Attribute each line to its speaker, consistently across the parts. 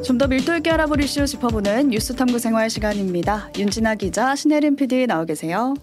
Speaker 1: 좀 더 밀도 있게 알아볼 이슈 짚어보는 뉴스 탐구 생활 시간입니다. 윤진아 기자, 신혜림 PD 나와 계세요.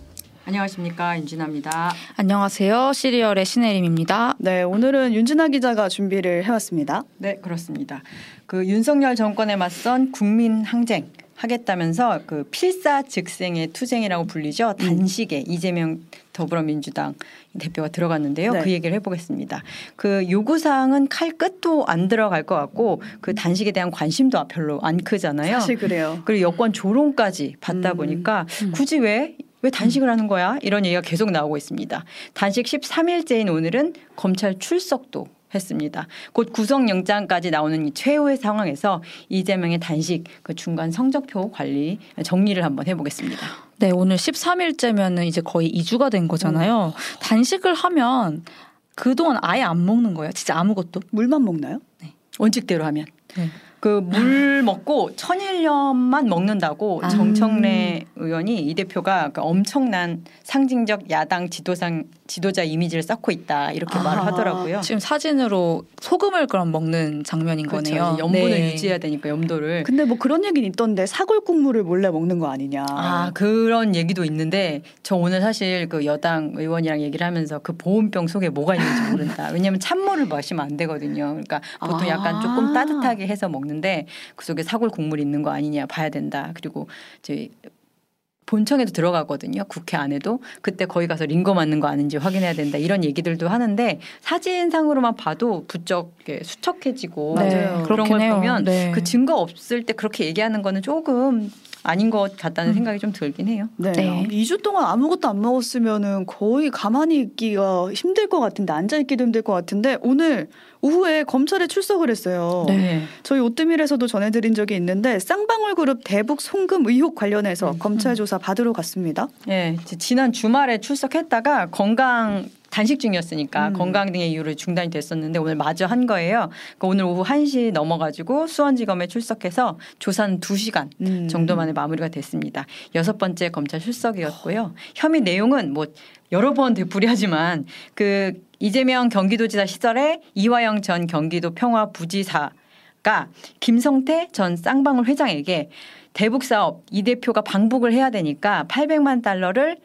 Speaker 2: 안녕하십니까 윤진아입니다.
Speaker 3: 안녕하세요. 시리얼의 신혜림입니다.
Speaker 1: 네, 오늘은 윤진아 기자가 준비를 해왔습니다.
Speaker 2: 네, 그렇습니다. 그 윤석열 정권에 맞선 국민 항쟁 하겠다면서 그 필사 즉생의 투쟁이라고 불리죠. 단식에 이재명 더불어민주당 대표가 들어갔는데요.
Speaker 1: 네.
Speaker 2: 그 얘기를 해보겠습니다. 그 요구 사항은 칼 끝도 안 들어갈 것 같고 그 단식에 대한 관심도 별로 안 크잖아요.
Speaker 1: 사실 그래요.
Speaker 2: 그리고 여권 조롱까지 받다
Speaker 1: 음.
Speaker 2: 보니까 굳이 왜? 왜 단식을 하는 거야? 이런 얘기가 계속 나오고 있습니다. 단식 13일째인 오늘은 검찰 출석도 했습니다. 곧 구속영장까지 나오는 이 최후의 상황에서 이재명의 단식 그 중간 성적표 관리 정리를 한번 해보겠습니다.
Speaker 3: 네, 오늘 13일째면은 이제 거의 2주가 된 거잖아요. 단식을 하면 그동안 아예 안 먹는 거예요. 진짜 아무것도.
Speaker 1: 물만 먹나요?
Speaker 2: 원칙대로 하면
Speaker 3: 네.
Speaker 2: 그물 먹고 천일염만 먹는다고
Speaker 3: 아.
Speaker 2: 정청래 의원이 이 대표가 그 엄청난 상징적 야당 지도상 지도자 이미지를 쌓고 있다 이렇게
Speaker 1: 아.
Speaker 2: 말을 하더라고요.
Speaker 3: 지금 사진으로 소금을 그럼 먹는 장면인
Speaker 2: 그렇죠.
Speaker 3: 거네요.
Speaker 2: 염분을
Speaker 3: 네.
Speaker 2: 유지해야 되니까 염도를.
Speaker 1: 근데 뭐 그런 얘기는 있던데 사골 국물을 몰래 먹는 거 아니냐.
Speaker 2: 아 그런 얘기도 있는데 저 오늘 사실 그 여당 의원이랑 얘기를 하면서 그 보온병 속에 뭐가 있는지 모른다. 왜냐하면 찬물을 마시면 안 되거든요. 그러니까 보통 약간
Speaker 1: 아.
Speaker 2: 조금 따뜻하게 해서 먹는데 그 속에 사골 국물 있는 거 아니냐 봐야 된다. 그리고 저희 본청에도 들어가거든요. 국회 안에도 그때 거기 가서 링거 맞는 거 아닌지 확인해야 된다. 이런 얘기들도 하는데 사진상으로만 봐도 부쩍 수척해지고.
Speaker 3: 네,
Speaker 2: 그런 걸
Speaker 3: 해요.
Speaker 2: 보면
Speaker 3: 네.
Speaker 2: 그 증거 없을 때 그렇게 얘기하는 거는 조금 아닌 것 같다는
Speaker 3: 음.
Speaker 2: 생각이 좀 들긴 해요.
Speaker 1: 네.
Speaker 3: 네.
Speaker 1: 2주 동안 아무것도 안 먹었으면은 거의 가만히 있기가 힘들 것 같은데 앉아 있기도 힘들 것 같은데 오늘 오후에 검찰에 출석을 했어요.
Speaker 3: 네.
Speaker 1: 저희 오뜨밀에서도 전해드린 적이 있는데 쌍방울 그룹 대북 송금 의혹 관련해서
Speaker 2: 음.
Speaker 1: 검찰 조사 받으러 갔습니다.
Speaker 2: 예, 지난 주말에 출석했다가 건강 단식 중이었으니까
Speaker 1: 음.
Speaker 2: 건강 등의 이유로 중단이 됐었는데 오늘 마저 한 거예요. 그러니까 오늘 오후 1시 넘어가지고 수원지검에 출석해서 조사는 2시간
Speaker 1: 음.
Speaker 2: 정도 만에 마무리가 됐습니다. 여섯 번째 검찰 출석이었고요. 혐의 내용은 뭐 여러 번 되풀이하지만 그 이재명 경기도지사 시절에 이화영 전 경기도 평화부지사가 김성태 전 쌍방울 회장에게 대북 사업 이 대표가 방북을 해야 되니까 800만 달러를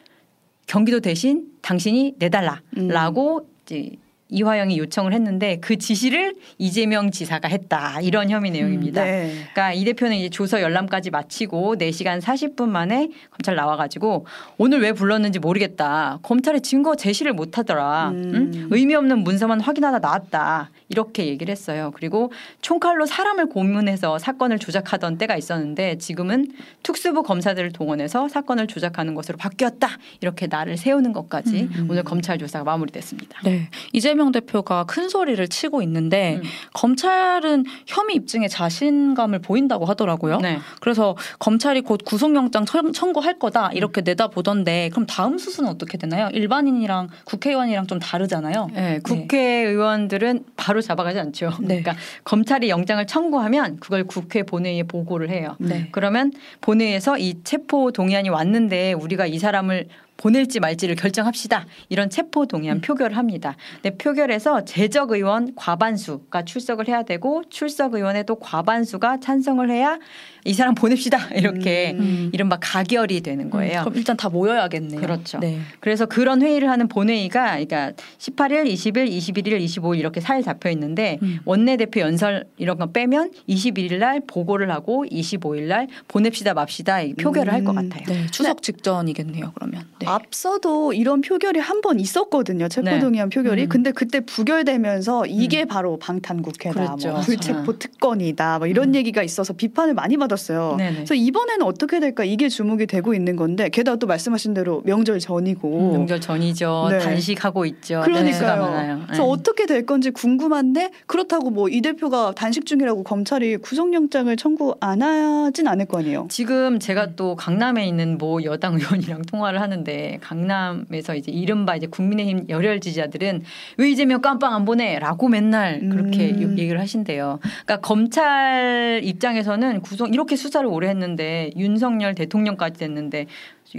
Speaker 2: 경기도 대신 당신이 내달라라고 이제 이화영이 요청을 했는데 그 지시를 이재명 지사가 했다 이런 혐의 내용입니다.
Speaker 1: 네.
Speaker 2: 그러니까 이 대표는 이제 조서 열람까지 마치고 4시간 40분 만에 검찰 나와가지고 오늘 왜 불렀는지 모르겠다. 검찰에 증거 제시를 못하더라.
Speaker 1: 음.
Speaker 2: 응? 의미 없는 문서만 확인하다 나왔다. 이렇게 얘기를 했어요. 그리고 총칼로 사람을 고문해서 사건을 조작하던 때가 있었는데 지금은 특수부 검사들을 동원해서 사건을 조작하는 것으로 바뀌었다. 이렇게 나를 세우는 것까지
Speaker 3: 음.
Speaker 2: 오늘 검찰 조사가 마무리됐습니다.
Speaker 3: 네. 이재명 대표가 큰 소리를 치고 있는데
Speaker 2: 음.
Speaker 3: 검찰은 혐의 입증에 자신감을 보인다고 하더라고요.
Speaker 2: 네.
Speaker 3: 그래서 검찰이 곧 구속영장 청- 청구할 거다 이렇게 내다보던데 그럼 다음 수순은 어떻게 되나요? 일반인이랑 국회의원이랑 좀 다르잖아요.
Speaker 2: 네, 국회의원들은 바로 잡아가지 않죠.
Speaker 3: 네.
Speaker 2: 그러니까 검찰이 영장을 청구하면 그걸 국회 본회의에 보고를 해요.
Speaker 3: 네.
Speaker 2: 그러면 본회의에서 이 체포 동의안이 왔는데 우리가 이 사람을 보낼지 말지를 결정합시다. 이런 체포 동의안
Speaker 3: 음.
Speaker 2: 표결을 합니다. 근데 표결에서 제적 의원 과반수가 출석을 해야 되고 출석 의원에도 과반수가 찬성을 해야 이 사람 보냅시다. 이렇게
Speaker 1: 음.
Speaker 2: 이른바 가결이 되는 거예요.
Speaker 3: 그럼 일단 다 모여야겠네요.
Speaker 2: 그렇죠.
Speaker 3: 네.
Speaker 2: 그래서 그런 회의를 하는 본회의가 그러니까 18일, 20일, 21일, 25일 이렇게 살 잡혀 있는데
Speaker 3: 음.
Speaker 2: 원내대표 연설 이런 거 빼면 21일 날 보고를 하고 25일 날 보냅시다 맙시다 이 표결을 할것
Speaker 1: 음.
Speaker 2: 같아요.
Speaker 3: 네, 추석 직전이겠네요. 그러면. 네.
Speaker 1: 앞서도 이런 표결이 한 번 있었거든요. 체포동의안 표결이.
Speaker 2: 음.
Speaker 1: 근데 그때 부결되면서 이게 바로 방탄국회다,
Speaker 2: 그랬죠.
Speaker 1: 뭐 불체포
Speaker 2: 맞아요.
Speaker 1: 특권이다, 뭐 이런
Speaker 3: 음.
Speaker 1: 얘기가 있어서 비판을 많이 받았어요.
Speaker 2: 네네.
Speaker 1: 그래서 이번에는 어떻게 될까 이게 주목이 되고 있는 건데 게다가 또 말씀하신 대로 명절 전이고
Speaker 2: 명절 전이죠.
Speaker 1: 네.
Speaker 2: 단식하고 있죠.
Speaker 1: 그러니까요.
Speaker 2: 많아요.
Speaker 1: 그래서
Speaker 2: 네.
Speaker 1: 어떻게 될 건지 궁금한데 그렇다고 뭐 이 대표가 단식 중이라고 검찰이 구속영장을 청구 안 하진 않을 거 아니에요.
Speaker 2: 지금
Speaker 1: 음.
Speaker 2: 제가 또 강남에 있는 모 여당 의원이랑 통화를 하는데 강남에서 이제 이른바 이제 국민의힘 열혈 지지자들은 왜 이재명 깜빵 안 보내라고 맨날 그렇게
Speaker 1: 음.
Speaker 2: 얘기를 하신대요. 그러니까 검찰 입장에서는 구속 이렇게 수사를 오래 했는데 윤석열 대통령까지 됐는데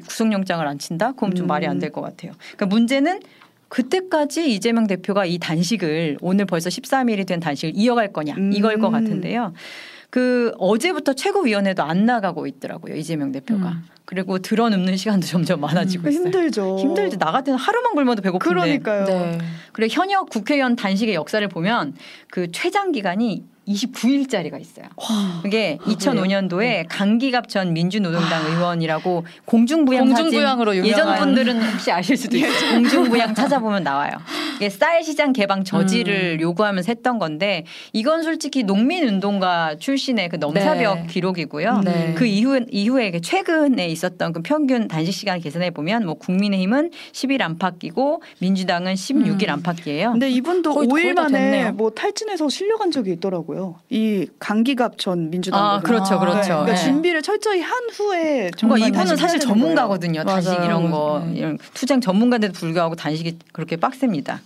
Speaker 2: 구속영장을 안 친다? 그럼 좀
Speaker 1: 음.
Speaker 2: 말이 안 될 것 같아요. 그러니까 문제는 그때까지 이재명 대표가 이 단식을 오늘 벌써 13일이 된 단식을 이어갈 거냐
Speaker 1: 음.
Speaker 2: 이걸 것 같은데요. 그 어제부터 최고위원회도 안 나가고 있더라고요 이재명 대표가.
Speaker 3: 음.
Speaker 2: 그리고 들어 눕는 시간도 점점 많아지고 있어요.
Speaker 1: 힘들죠.
Speaker 2: 힘들지 나 같은 하루만 굶어도 배고픈데.
Speaker 1: 그러니까요.
Speaker 3: 네.
Speaker 2: 그래 현역 국회의원 단식의 역사를 보면 그 최장 기간이 29일짜리가 있어요. 그게
Speaker 3: 아,
Speaker 2: 2005년도에 강기갑 전 민주노동당 의원이라고 공중부양
Speaker 3: 공중부양으로 유명한.
Speaker 2: 예전 분들은 혹시 아실 수도 있어요. 공중부양 찾아보면 나와요. 이게 쌀 시장 개방 저지를 요구하면서 했던 건데 이건 솔직히 농민운동가 출신의 그 넘사벽
Speaker 3: 네.
Speaker 2: 기록이고요.
Speaker 3: 네.
Speaker 2: 그 이후 이후에 그 최근에 있었던 그 평균 단식 시간 계산해 보면 뭐 국민의힘은 10일 안팎이고 민주당은 16일
Speaker 3: 음.
Speaker 2: 안팎이에요.
Speaker 1: 근데 이분도
Speaker 3: 거의-
Speaker 1: 5일
Speaker 3: 거의 다
Speaker 1: 만에
Speaker 3: 됐네요.
Speaker 1: 뭐 탈진해서 실려간 적이 있더라고요. 이 강기갑 전 민주당
Speaker 2: 아. 그렇죠,
Speaker 3: 아,
Speaker 2: 그렇죠.
Speaker 1: 네, 그러니까
Speaker 2: 네.
Speaker 1: 준비를 철저히 한 후에
Speaker 2: 그러니까
Speaker 1: 정말
Speaker 2: 이분은 사실
Speaker 1: 되는 거예요.
Speaker 2: 전문가거든요. 단식
Speaker 3: 맞아요.
Speaker 2: 이런 거
Speaker 3: 네.
Speaker 2: 이런 투쟁 전문가인데도 불구하고 단식이 그렇게 빡셉니다.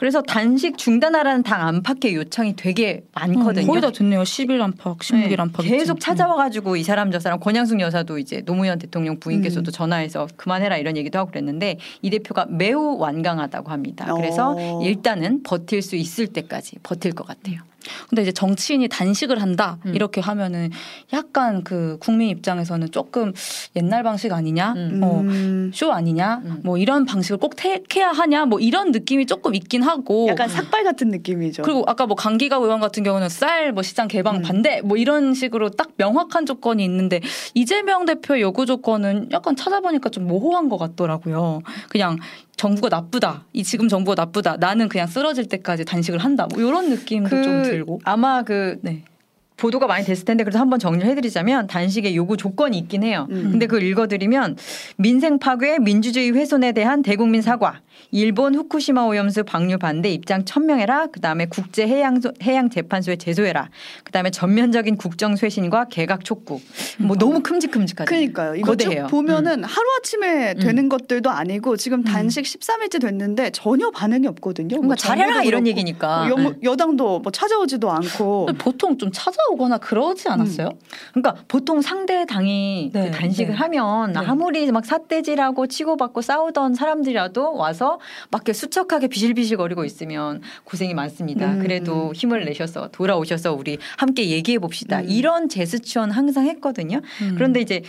Speaker 2: 그래서 단식 중단하라는 당 안팎의 요청이 되게 많거든요.
Speaker 3: 음, 거의 다 됐네요. 10일 안팎, 16일
Speaker 2: 네,
Speaker 3: 안팎.
Speaker 2: 계속 찾아와가지고 이 사람 저 사람 권양숙 여사도 이제 노무현 대통령 부인께서도
Speaker 1: 음.
Speaker 2: 전화해서 그만해라 이런 얘기도 하고 그랬는데 이 대표가 매우 완강하다고 합니다. 그래서
Speaker 1: 어.
Speaker 2: 일단은 버틸 수 있을 때까지 버틸 것 같아요.
Speaker 3: 근데 이제 정치인이 단식을 한다
Speaker 2: 음.
Speaker 3: 이렇게 하면은 약간 그 국민 입장에서는 조금 옛날 방식 아니냐,
Speaker 2: 음.
Speaker 3: 어,
Speaker 1: 음,
Speaker 3: 쇼 아니냐,
Speaker 2: 음.
Speaker 3: 뭐 이런 방식을 꼭 택해야 하냐, 뭐 이런 느낌이 조금 있긴 하고.
Speaker 1: 약간 삭발 같은 느낌이죠.
Speaker 3: 그리고 아까 뭐 강기가 의원 같은 경우는 쌀 뭐 시장 개방
Speaker 1: 음.
Speaker 3: 반대 뭐 이런 식으로 딱 명확한 조건이 있는데 이재명 대표의 요구 조건은 약간 찾아보니까 좀 모호한 것 같더라고요. 그냥 정부가 나쁘다. 이 지금 정부가 나쁘다. 나는 그냥 쓰러질 때까지 단식을 한다. 뭐 이런 느낌도 좀 들고.
Speaker 2: 아마 그
Speaker 3: 네.
Speaker 2: 보도가 많이 됐을 텐데 그래서 한번 정리를 해드리자면 단식의 요구 조건이 있긴 해요.
Speaker 1: 음.
Speaker 2: 근데 그걸 읽어드리면 민생 파괴, 민주주의 훼손에 대한 대국민 사과, 일본 후쿠시마 오염수 방류 반대 입장 천명해라. 그 다음에 국제 해양 해양 재판소에 제소해라. 그 다음에 전면적인 국정 쇄신과 개각 촉구. 뭐 너무 큼직큼직하죠.
Speaker 1: 그러니까요. 이거 쭉
Speaker 2: 거대해요.
Speaker 1: 보면은 하루 아침에
Speaker 2: 음.
Speaker 1: 되는 것들도 아니고 지금 단식 13일째 됐는데 전혀 반응이 없거든요.
Speaker 2: 뭔가
Speaker 1: 뭐
Speaker 2: 잘해라 이런 얘기니까.
Speaker 1: 여,
Speaker 2: 네.
Speaker 1: 여당도 뭐 찾아오지도 않고
Speaker 3: 보통 좀 찾아 오거나 그러지 않았어요?
Speaker 2: 그러니까 보통 상대 당이
Speaker 3: 네,
Speaker 2: 그 단식을
Speaker 3: 네.
Speaker 2: 하면
Speaker 3: 네.
Speaker 2: 아무리 막 삿대질하고 치고받고 싸우던 사람들이라도 와서 막 이렇게 수척하게 비실비실거리고 있으면 고생이 많습니다.
Speaker 1: 음.
Speaker 2: 그래도 힘을 내셔서 돌아오셔서 우리 함께 얘기해 봅시다.
Speaker 1: 음.
Speaker 2: 이런 제스처는 항상 했거든요.
Speaker 3: 음.
Speaker 2: 그런데 이제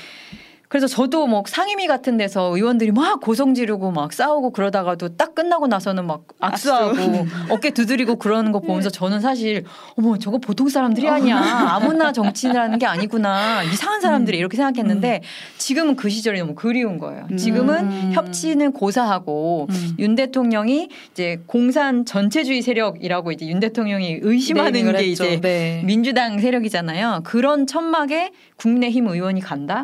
Speaker 2: 그래서 저도 뭐 상임위 같은 데서 의원들이 막 고성 지르고 막 싸우고 그러다가도 딱 끝나고 나서는 막 악수하고 어깨 두드리고 그러는 거 보면서 저는 사실 어머 저거 보통 사람들이 아니야 아무나 정치인을 하는 게 아니구나 이상한 사람들이 이렇게 생각했는데 지금은 그 시절이 너무 그리운 거예요. 지금은
Speaker 3: 음.
Speaker 2: 협치는 고사하고
Speaker 3: 음.
Speaker 2: 윤 대통령이 이제 공산 전체주의 세력이라고 이제 윤 대통령이 의심하는
Speaker 3: 네이밍을
Speaker 2: 게
Speaker 3: 했죠.
Speaker 2: 이제
Speaker 3: 네.
Speaker 2: 민주당 세력이잖아요. 그런 천막에 국민의힘 의원이 간다?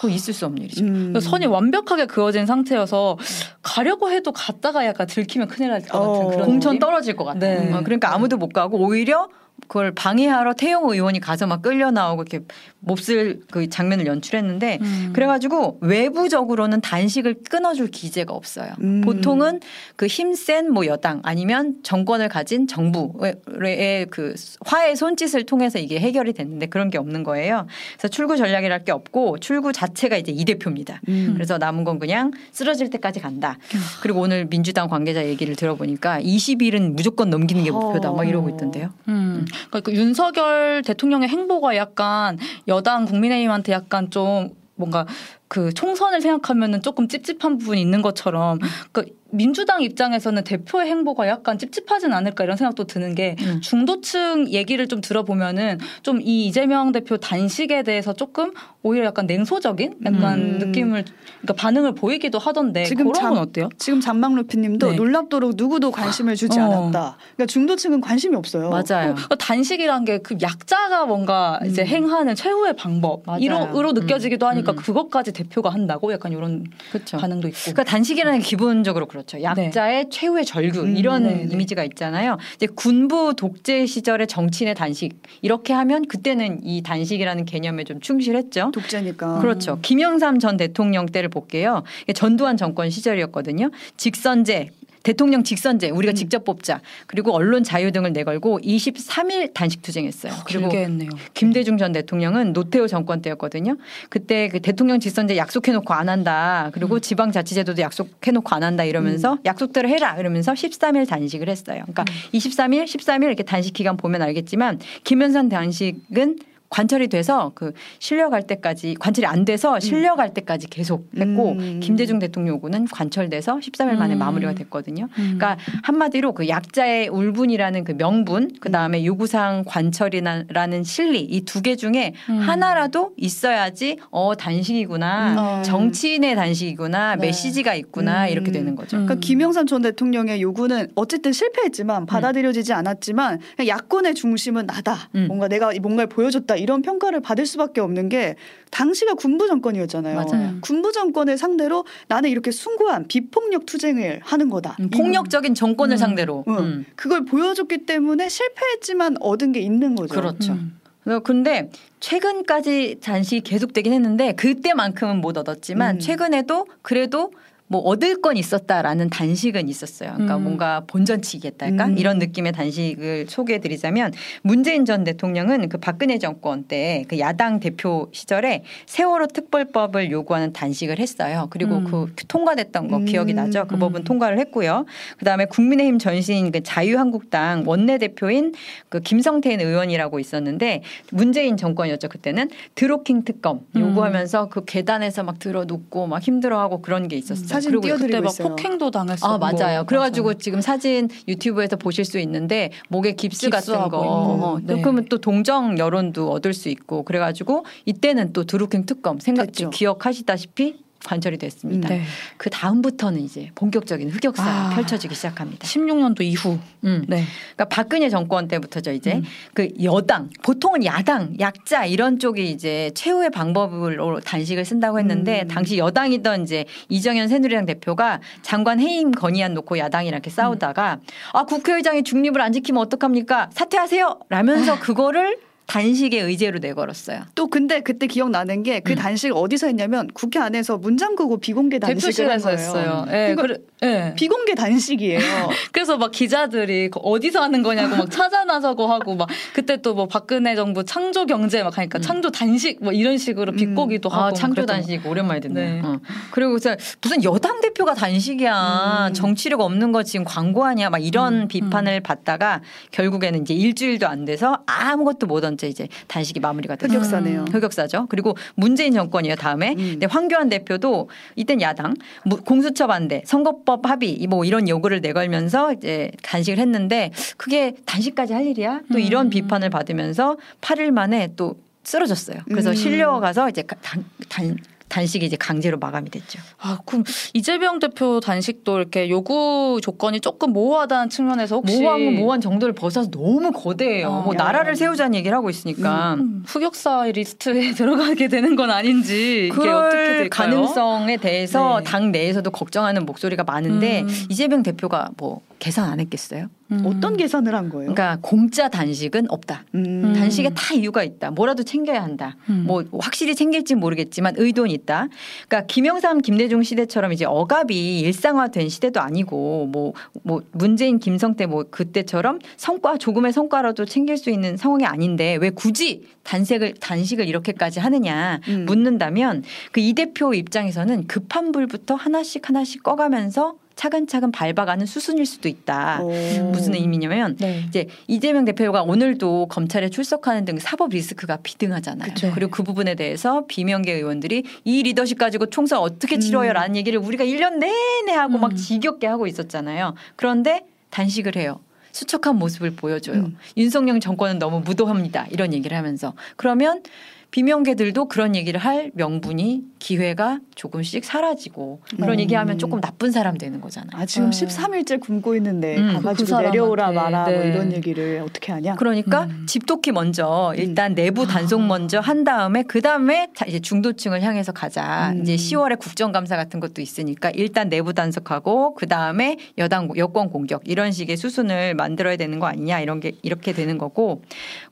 Speaker 2: 그거 있을 수 없는 일이죠.
Speaker 1: 음.
Speaker 3: 선이 완벽하게 그어진 상태여서 가려고 해도 갔다가 약간 들키면 큰일 날 것 같은
Speaker 1: 어.
Speaker 3: 그런
Speaker 2: 공천
Speaker 3: 느낌?
Speaker 2: 떨어질 것 같아요.
Speaker 3: 네.
Speaker 2: 어, 그러니까 아무도 못 가고 오히려 그걸 방해하러 태영 의원이 가서 막 끌려 나오고 이렇게 몹쓸 그 장면을 연출했는데
Speaker 3: 음.
Speaker 2: 그래가지고 외부적으로는 단식을 끊어줄 기제가 없어요.
Speaker 1: 음.
Speaker 2: 보통은 그 힘센 뭐 여당 아니면 정권을 가진 정부의 그 화해 손짓을 통해서 이게 해결이 됐는데 그런 게 없는 거예요. 그래서 출구 전략이랄 게 없고 출구 자체가 이제 이 대표입니다.
Speaker 1: 음.
Speaker 2: 그래서 남은 건 그냥 쓰러질 때까지 간다. 그리고 오늘 민주당 관계자 얘기를 들어보니까 20일은 무조건 넘기는 게 목표다. 막 이러고 있던데요.
Speaker 3: 음. 그러니까 그 윤석열 대통령의 행보가 약간 여당 국민의힘한테 약간 좀 뭔가 그 총선을 생각하면은 조금 찝찝한 부분이 있는 것처럼 그 민주당 입장에서는 대표의 행보가 약간 찝찝하진 않을까 이런 생각도 드는 게
Speaker 2: 음.
Speaker 3: 중도층 얘기를 좀 들어보면은 좀 이 이재명 대표 단식에 대해서 조금 오히려 약간 냉소적인 약간
Speaker 1: 음.
Speaker 3: 느낌을 그러니까 반응을 보이기도 하던데
Speaker 1: 지금
Speaker 3: 건 어때요?
Speaker 1: 지금 장막루피님도
Speaker 3: 네.
Speaker 1: 놀랍도록 누구도 관심을 주지
Speaker 3: 어.
Speaker 1: 않았다. 그러니까 중도층은 관심이 없어요.
Speaker 2: 맞아요.
Speaker 3: 그 단식이란 게 그 약자가 뭔가 이제
Speaker 1: 음.
Speaker 3: 행하는 최후의 방법. 이로 느껴지기도
Speaker 2: 음.
Speaker 3: 하니까
Speaker 2: 음.
Speaker 3: 그것까지 대표가 한다고 약간 이런
Speaker 2: 그렇죠.
Speaker 3: 반응도 있고.
Speaker 2: 그러니까 단식이라는 게 기본적으로 그렇죠. 약자의 최후의 절규
Speaker 1: 음,
Speaker 2: 이런
Speaker 3: 네, 네.
Speaker 2: 이미지가 있잖아요. 이제 군부 독재 시절의 정치인의 단식 이렇게 하면 그때는 이 단식이라는 개념에 좀 충실했죠.
Speaker 1: 독재니까.
Speaker 2: 그렇죠. 김영삼 전 대통령 때를 볼게요. 전두환 정권 시절이었거든요. 직선제 대통령 직선제 우리가
Speaker 1: 음.
Speaker 2: 직접 뽑자. 그리고 언론 자유 등을 내걸고 23일 단식 투쟁했어요. 그리고
Speaker 3: 길게 했네요.
Speaker 2: 김대중 전 대통령은 노태우 정권 때였거든요. 그때 그 대통령 직선제 약속해놓고 안 한다. 그리고
Speaker 3: 음.
Speaker 2: 지방자치제도도 약속해놓고 안 한다 이러면서 약속대로 해라 이러면서 13일 단식을 했어요. 그러니까 23일, 13일 이렇게 단식 기간 보면 알겠지만 김현선 단식은 관철이 돼서 그 실려갈 때까지 관철이 안 돼서 실려갈 때까지 계속 했고
Speaker 1: 음.
Speaker 2: 김대중 대통령 요구는 관철돼서 13일 만에
Speaker 3: 음.
Speaker 2: 마무리가 됐거든요.
Speaker 3: 음.
Speaker 2: 그러니까 한마디로 그 약자의 울분이라는 그 명분, 그 다음에 요구사항 관철이라는 실리 이 두 개 중에
Speaker 3: 음.
Speaker 2: 하나라도 있어야지 어 단식이구나,
Speaker 1: 음.
Speaker 2: 정치인의 단식이구나,
Speaker 3: 네.
Speaker 2: 메시지가 있구나
Speaker 1: 음.
Speaker 2: 이렇게 되는 거죠.
Speaker 3: 음.
Speaker 1: 그러니까 김영삼 전 대통령의 요구는 어쨌든 실패했지만 받아들여지지 않았지만 야권의 중심은 나다.
Speaker 2: 음.
Speaker 1: 뭔가 내가 뭔가를 보여줬다 이런 평가를 받을 수밖에 없는 게 당시가 군부 정권이었잖아요.
Speaker 2: 맞아요.
Speaker 1: 군부 정권을 상대로 나는 이렇게 숭고한 비폭력 투쟁을 하는 거다.
Speaker 2: 음, 폭력적인 정권을
Speaker 3: 음.
Speaker 2: 상대로.
Speaker 1: 응.
Speaker 2: 음.
Speaker 1: 그걸 보여줬기 때문에 실패했지만 얻은 게 있는 거죠.
Speaker 2: 그렇죠.
Speaker 3: 음.
Speaker 2: 그래서 근데 최근까지 단식이 계속되긴 했는데 그때만큼은 못 얻었지만
Speaker 1: 음.
Speaker 2: 최근에도 그래도 뭐 얻을 건 있었다라는 단식은 있었어요. 그러니까
Speaker 3: 음.
Speaker 2: 뭔가 본전치기했달까
Speaker 1: 음.
Speaker 2: 이런 느낌의 단식을 소개해드리자면 문재인 전 대통령은 그 박근혜 정권 때 그 야당 대표 시절에 세월호 특별법을 요구하는 단식을 했어요. 그리고
Speaker 3: 음.
Speaker 2: 그 통과됐던 거
Speaker 1: 음.
Speaker 2: 기억이 나죠. 그
Speaker 3: 음.
Speaker 2: 법은 통과를 했고요. 그 다음에 국민의힘 전신 그 자유한국당 원내 대표인 그 김성태인 의원이라고 있었는데 문재인 정권이었죠 그때는 드로킹 특검
Speaker 3: 음.
Speaker 2: 요구하면서 그 계단에서 막 들어 눕고 막 힘들어하고 그런 게 있었어요.
Speaker 1: 사진
Speaker 2: 그리고
Speaker 1: 띄워드리고
Speaker 3: 그때 막
Speaker 1: 있어요.
Speaker 3: 폭행도 당했었고.
Speaker 2: 아 맞아요. 그래가지고
Speaker 3: 맞아요.
Speaker 2: 지금 사진 유튜브에서 보실 수 있는데 목에 깁스 같은 거. 어,
Speaker 3: 네.
Speaker 2: 그러면 또 동정 여론도 얻을 수 있고 그래가지고 이때는 또 드루킹 특검 생각
Speaker 1: 됐죠.
Speaker 2: 기억하시다시피 관철이 됐습니다.
Speaker 3: 네.
Speaker 2: 그 다음부터는 이제 본격적인 흑역사
Speaker 3: 아.
Speaker 2: 펼쳐지기 시작합니다.
Speaker 3: 16년도 이후.
Speaker 2: 음.
Speaker 3: 네.
Speaker 2: 그러니까 박근혜 정권 때부터죠 이제
Speaker 3: 음.
Speaker 2: 그 여당 보통은 야당 약자 이런 쪽이 이제 최후의 방법으로 단식을 쓴다고 했는데
Speaker 1: 음.
Speaker 2: 당시 여당이던 이제 이정현 새누리당 대표가 장관 해임 건의안 놓고 야당이랑 이렇게 싸우다가 아 국회의장이 중립을 안 지키면 어떡합니까 사퇴하세요 라면서 그거를 단식의 의제로 내걸었어요.
Speaker 1: 또 근데 그때 기억나는 게그
Speaker 2: 음.
Speaker 1: 단식을 어디서 했냐면 국회 안에서 문 잠그고 비공개 단식을 한
Speaker 3: 대표실에서
Speaker 1: 거예요.
Speaker 3: 했어요. 예.
Speaker 1: 그러니까
Speaker 3: 그래, 예.
Speaker 1: 비공개 단식이에요.
Speaker 3: 그래서 막 기자들이 그 어디서 하는 거냐고 막 찾아 나서고 하고 막 그때 또 뭐 박근혜 정부 창조 경제 막 하니까
Speaker 2: 음.
Speaker 3: 창조 단식 뭐 이런 식으로 비꼬기도 하고 아막
Speaker 2: 창조 단식 오랜만에 듣네.
Speaker 3: 네.
Speaker 2: 어. 그리고 그래서 무슨 여당 대표가 단식이야
Speaker 1: 음.
Speaker 2: 정치력 없는 거 지금 광고하냐 막 이런
Speaker 3: 음,
Speaker 2: 비판을 받다가 결국에는 이제 일주일도 안 돼서 아무것도 못한 채 이제 단식이 마무리가 됐어요.
Speaker 1: 흑역사네요.
Speaker 2: 흑역사죠. 그리고 문재인 정권이요 다음에.
Speaker 1: 음.
Speaker 2: 근데 황교안 대표도 이땐 야당 무- 공수처 반대, 선거법 합의 뭐 이런 요구를 내걸면서 이제 단식을 했는데 그게 단식까지 할 일이야? 또 이런
Speaker 3: 음.
Speaker 2: 비판을 받으면서 8일 만에 또 쓰러졌어요. 그래서
Speaker 1: 음.
Speaker 2: 실려가서 이제 가- 단, 단, 단식이 이제 강제로 마감이 됐죠.
Speaker 3: 아, 그럼 이재명 대표 단식도 이렇게 요구 조건이 조금 모호하다는 측면에서 혹시
Speaker 2: 모호한 모호한 정도를 벗어서 너무 거대해요.
Speaker 3: 어.
Speaker 2: 뭐 나라를 세우자는 얘기를 하고 있으니까.
Speaker 3: 음, 흑역사 리스트에 들어가게 되는 건 아닌지 이게 어떻게 될까요?
Speaker 2: 가능성에 대해서
Speaker 3: 네.
Speaker 2: 당 내에서도 걱정하는 목소리가 많은데
Speaker 3: 음.
Speaker 2: 이재명 대표가 뭐 계산 안 했겠어요?
Speaker 3: 음.
Speaker 1: 어떤 계산을 한 거예요?
Speaker 2: 그러니까 공짜 단식은 없다.
Speaker 1: 음.
Speaker 2: 단식에 다 이유가 있다. 뭐라도 챙겨야 한다.
Speaker 3: 음.
Speaker 2: 뭐 확실히 챙길지 모르겠지만 의도는 있다. 그러니까 김영삼, 김대중 시대처럼 이제 억압이 일상화된 시대도 아니고 뭐뭐 문재인, 김성태 뭐 그때처럼 성과 조금의 성과라도 챙길 수 있는 상황이 아닌데 왜 굳이 단색을 단식을 이렇게까지 하느냐
Speaker 1: 음.
Speaker 2: 묻는다면 그 이 대표 입장에서는 급한 불부터 하나씩 하나씩 꺼가면서 차근차근 밟아가는 수순일 수도 있다.
Speaker 1: 오.
Speaker 2: 무슨 의미냐면
Speaker 3: 네.
Speaker 2: 이제 이재명 대표가 오늘도 검찰에 출석하는 등 사법 리스크가 비등하잖아요.
Speaker 3: 그쵸.
Speaker 2: 리고 그 부분에 대해서 비명계 의원들이 이 리더십 가지고 총선 어떻게 치러요라는 얘기를 우리가 1년 내내 하고 막
Speaker 3: 음.
Speaker 2: 지겹게 하고 있었잖아요. 그런데 단식을 해요. 수척한 모습을 보여줘요.
Speaker 1: 음.
Speaker 2: 윤석열 정권은 너무 무도합니다. 이런 얘기를 하면서 그러면 비명계들도 그런 얘기를 할 명분이 기회가 조금씩 사라지고 그런
Speaker 1: 음.
Speaker 2: 얘기하면 조금 나쁜 사람 되는 거잖아요.
Speaker 1: 아 지금
Speaker 3: 어.
Speaker 1: 13일째 굶고 있는데
Speaker 2: 음,
Speaker 1: 가가지고
Speaker 3: 그
Speaker 1: 내려오라 마라 뭐
Speaker 3: 네.
Speaker 1: 이런 얘기를 어떻게 하냐?
Speaker 2: 그러니까
Speaker 3: 음.
Speaker 2: 집도끼 먼저 일단 내부 단속
Speaker 3: 아.
Speaker 2: 먼저 한 다음에 그 다음에 이제 중도층을 향해서 가자.
Speaker 1: 음.
Speaker 2: 이제 10월에 국정감사 같은 것도 있으니까 일단 내부 단속하고 그 다음에 여당 여권 공격 이런 식의 수순을 만들어야 되는 거 아니냐 이런 게 이렇게 되는 거고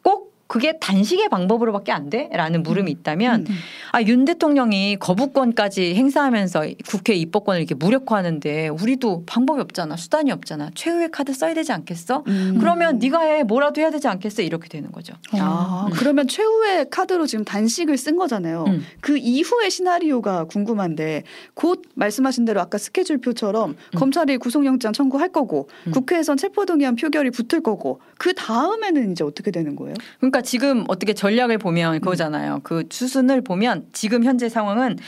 Speaker 2: 꼭 그게 단식의 방법으로밖에 안 돼? 라는 물음이 있다면
Speaker 1: 음.
Speaker 2: 아, 윤 대통령이 거부권까지 행사하면서 국회 입법권을 이렇게 무력화하는데 우리도 방법이 없잖아. 수단이 없잖아. 최후의 카드 써야 되지 않겠어?
Speaker 1: 음.
Speaker 2: 그러면 네가 해. 뭐라도 해야 되지 않겠어? 이렇게 되는 거죠.
Speaker 1: 아,
Speaker 2: 음.
Speaker 1: 그러면 최후의 카드로 지금 단식을 쓴 거잖아요.
Speaker 2: 음.
Speaker 1: 그 이후의 시나리오가 궁금한데 곧 말씀하신 대로 아까 스케줄표처럼
Speaker 2: 음.
Speaker 1: 검찰이 구속영장 청구할 거고
Speaker 2: 음.
Speaker 1: 국회에선 체포동의안 표결이 붙을 거고 그 다음에는 이제 어떻게 되는 거예요?
Speaker 2: 그러니까 지금 어떻게 전략을 보면 그거잖아요. 그 수순을 보면 지금 현재 상황은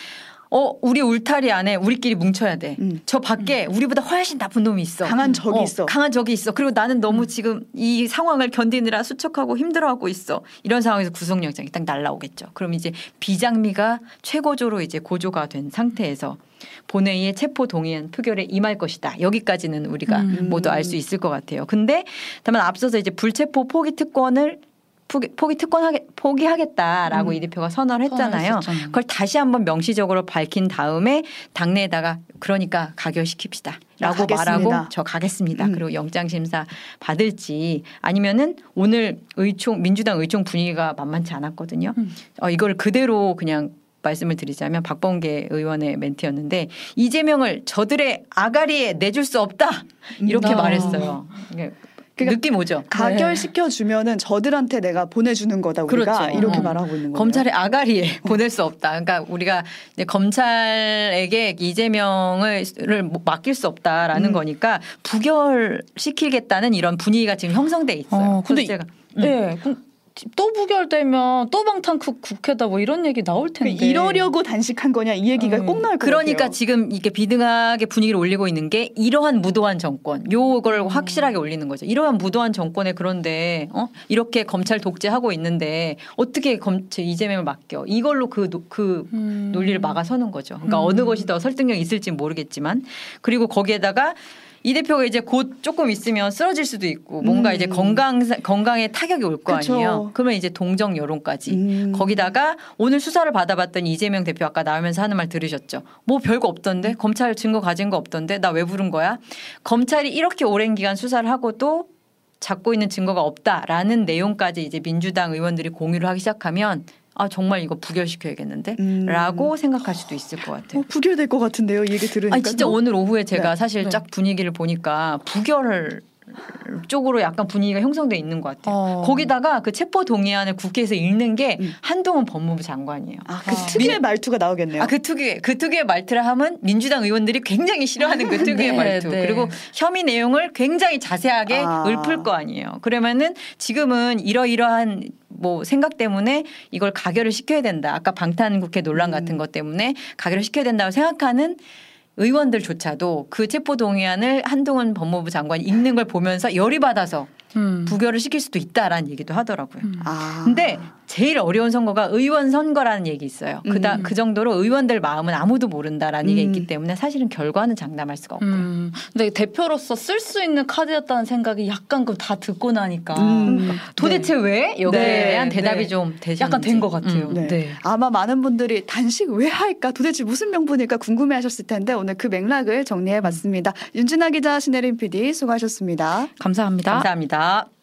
Speaker 2: 어 우리 울타리 안에 우리끼리 뭉쳐야 돼.
Speaker 1: 음.
Speaker 2: 저 밖에 우리보다 훨씬 나쁜 놈이 있어.
Speaker 1: 강한 적이
Speaker 2: 어,
Speaker 1: 있어.
Speaker 2: 강한 적이 있어. 그리고 나는 너무 지금 이 상황을 견디느라 수척하고 힘들어하고 있어. 이런 상황에서 구속영장이 딱 날라오겠죠. 그럼 이제 비장미가 최고조로 이제 고조가 된 상태에서 본회의의 체포 동의안 표결에 임할 것이다. 여기까지는 우리가
Speaker 3: 음.
Speaker 2: 모두 알 수 있을 것 같아요. 근데 다만 앞서서 이제 불체포 포기 특권을 포기, 포기 특권 포기하겠다라고
Speaker 1: 음.
Speaker 2: 이 대표가 선언을 했잖아요.
Speaker 3: 선언했었잖아요.
Speaker 2: 그걸 다시 한번 명시적으로 밝힌 다음에 당내에다가 그러니까 가결시킵시다. 라고
Speaker 1: 가겠습니다.
Speaker 2: 말하고 저 가겠습니다.
Speaker 1: 음.
Speaker 2: 그리고 영장 심사 받을지 아니면은 오늘 의총 민주당 의총 분위기가 만만치 않았거든요.
Speaker 3: 음.
Speaker 2: 어, 이걸 그대로 그냥 말씀을 드리자면 박범계 의원의 멘트였는데 이재명을 저들의 아가리에 내줄 수 없다 이렇게
Speaker 3: 음.
Speaker 2: 말했어요.
Speaker 1: 그러니까
Speaker 2: 느낌 오죠.
Speaker 1: 가결시켜 주면은 저들한테 내가 보내주는 거다 우리가
Speaker 2: 그렇죠.
Speaker 1: 이렇게
Speaker 2: 어.
Speaker 1: 말하고 있는 거예요.
Speaker 2: 검찰의 아가리에 보낼 수 없다. 그러니까 우리가 이제 검찰에게 이재명을 를 맡길 수 없다라는
Speaker 1: 음.
Speaker 2: 거니까 부결시키겠다는 이런 분위기가 지금 형성돼 있어요.
Speaker 3: 어, 근데
Speaker 2: 제가 음.
Speaker 3: 네. 또 부결되면 또 방탄 국- 국회다 뭐 이런 얘기 나올 텐데.
Speaker 1: 그 이러려고 단식한 거냐 이 얘기가
Speaker 3: 음.
Speaker 1: 꼭 나올 것
Speaker 2: 그러니까
Speaker 1: 같아요.
Speaker 2: 지금 이게 비등하게 분위기를 올리고 있는 게 이러한 무도한 정권, 요걸
Speaker 3: 음.
Speaker 2: 확실하게 올리는 거죠. 이러한 무도한 정권에 그런데 어? 이렇게 검찰 독재하고 있는데 어떻게 검찰 이재명을 맡겨? 이걸로 그, 노- 그
Speaker 3: 음.
Speaker 2: 논리를 막아서는 거죠. 그러니까
Speaker 3: 음.
Speaker 2: 어느 것이 더 설득력 있을지 모르겠지만 그리고 거기에다가 이 대표가 이제 곧 조금 있으면 쓰러질 수도 있고 뭔가
Speaker 1: 음.
Speaker 2: 이제 건강 건강에 타격이 올 거. 아니에요. 그러면 이제 동정 여론까지
Speaker 1: 음.
Speaker 2: 거기다가 오늘 수사를 받아봤더니 이재명 대표 아까 나오면서 하는 말 들으셨죠? 뭐 별거 없던데 검찰 증거 가진 거 없던데 나 왜 부른 거야? 검찰이 이렇게 오랜 기간 수사를 하고도 잡고 있는 증거가 없다라는 내용까지 이제 민주당 의원들이 공유를 하기 시작하면 아 정말 이거 부결시켜야겠는데
Speaker 1: 음.
Speaker 2: 라고 생각할 수도 있을 것 같아요.
Speaker 1: 어, 부결될 것 같은데요. 이 얘기 들으니까.
Speaker 2: 아니 진짜 오늘 오후에 제가
Speaker 1: 네.
Speaker 2: 사실
Speaker 3: 네.
Speaker 2: 쫙 분위기를 보니까 부결 쪽으로 약간 분위기가 형성돼 있는 것 같아요.
Speaker 3: 어.
Speaker 2: 거기다가 그 체포 동의안을 국회에서 읽는 게
Speaker 1: 음.
Speaker 2: 한동훈 법무부 장관이에요.
Speaker 1: 아, 그
Speaker 3: 아.
Speaker 1: 특유의 말투가 나오겠네요.
Speaker 2: 아, 그 특유의, 그 특유의 말투를 하면 민주당 의원들이 굉장히 싫어하는 그 특유의
Speaker 3: 네,
Speaker 2: 말투.
Speaker 3: 네.
Speaker 2: 그리고 혐의 내용을 굉장히 자세하게
Speaker 1: 아.
Speaker 2: 읊을 거 아니에요. 그러면은 지금은 이러이러한 뭐 생각 때문에 이걸 가결을 시켜야 된다. 아까 방탄 국회 논란
Speaker 1: 음.
Speaker 2: 같은 것 때문에 가결을 시켜야 된다고 생각하는 의원들조차도 그 체포동의안을 한동훈 법무부 장관이 읽는 걸 보면서 열이 받아서
Speaker 3: 음.
Speaker 2: 부결을 시킬 수도 있다라는 얘기도 하더라고요.
Speaker 3: 음.
Speaker 1: 아.
Speaker 2: 근데 제일 어려운 선거가 의원 선거라는 얘기 있어요. 그다
Speaker 1: 음.
Speaker 2: 그 정도로 의원들 마음은 아무도 모른다라는 얘기
Speaker 1: 음.
Speaker 2: 있기 때문에 사실은 결과는 장담할 수가 없고요.
Speaker 3: 음. 근데 대표로서 쓸 수 있는 카드였다는 생각이 약간 그 다 듣고 나니까
Speaker 1: 음.
Speaker 2: 도대체 왜 여기에
Speaker 3: 네,
Speaker 2: 대한 대답이
Speaker 3: 네.
Speaker 2: 좀 되셨는지
Speaker 3: 약간 된 것 같아요.
Speaker 2: 음.
Speaker 1: 네.
Speaker 3: 네.
Speaker 1: 아마 많은 분들이 단식 왜 할까 도대체 무슨 명분일까 궁금해하셨을 텐데 오늘 그 맥락을 정리해봤습니다. 윤진아 기자, 신혜림 PD 수고하셨습니다.
Speaker 3: 감사합니다.
Speaker 2: 감사합니다.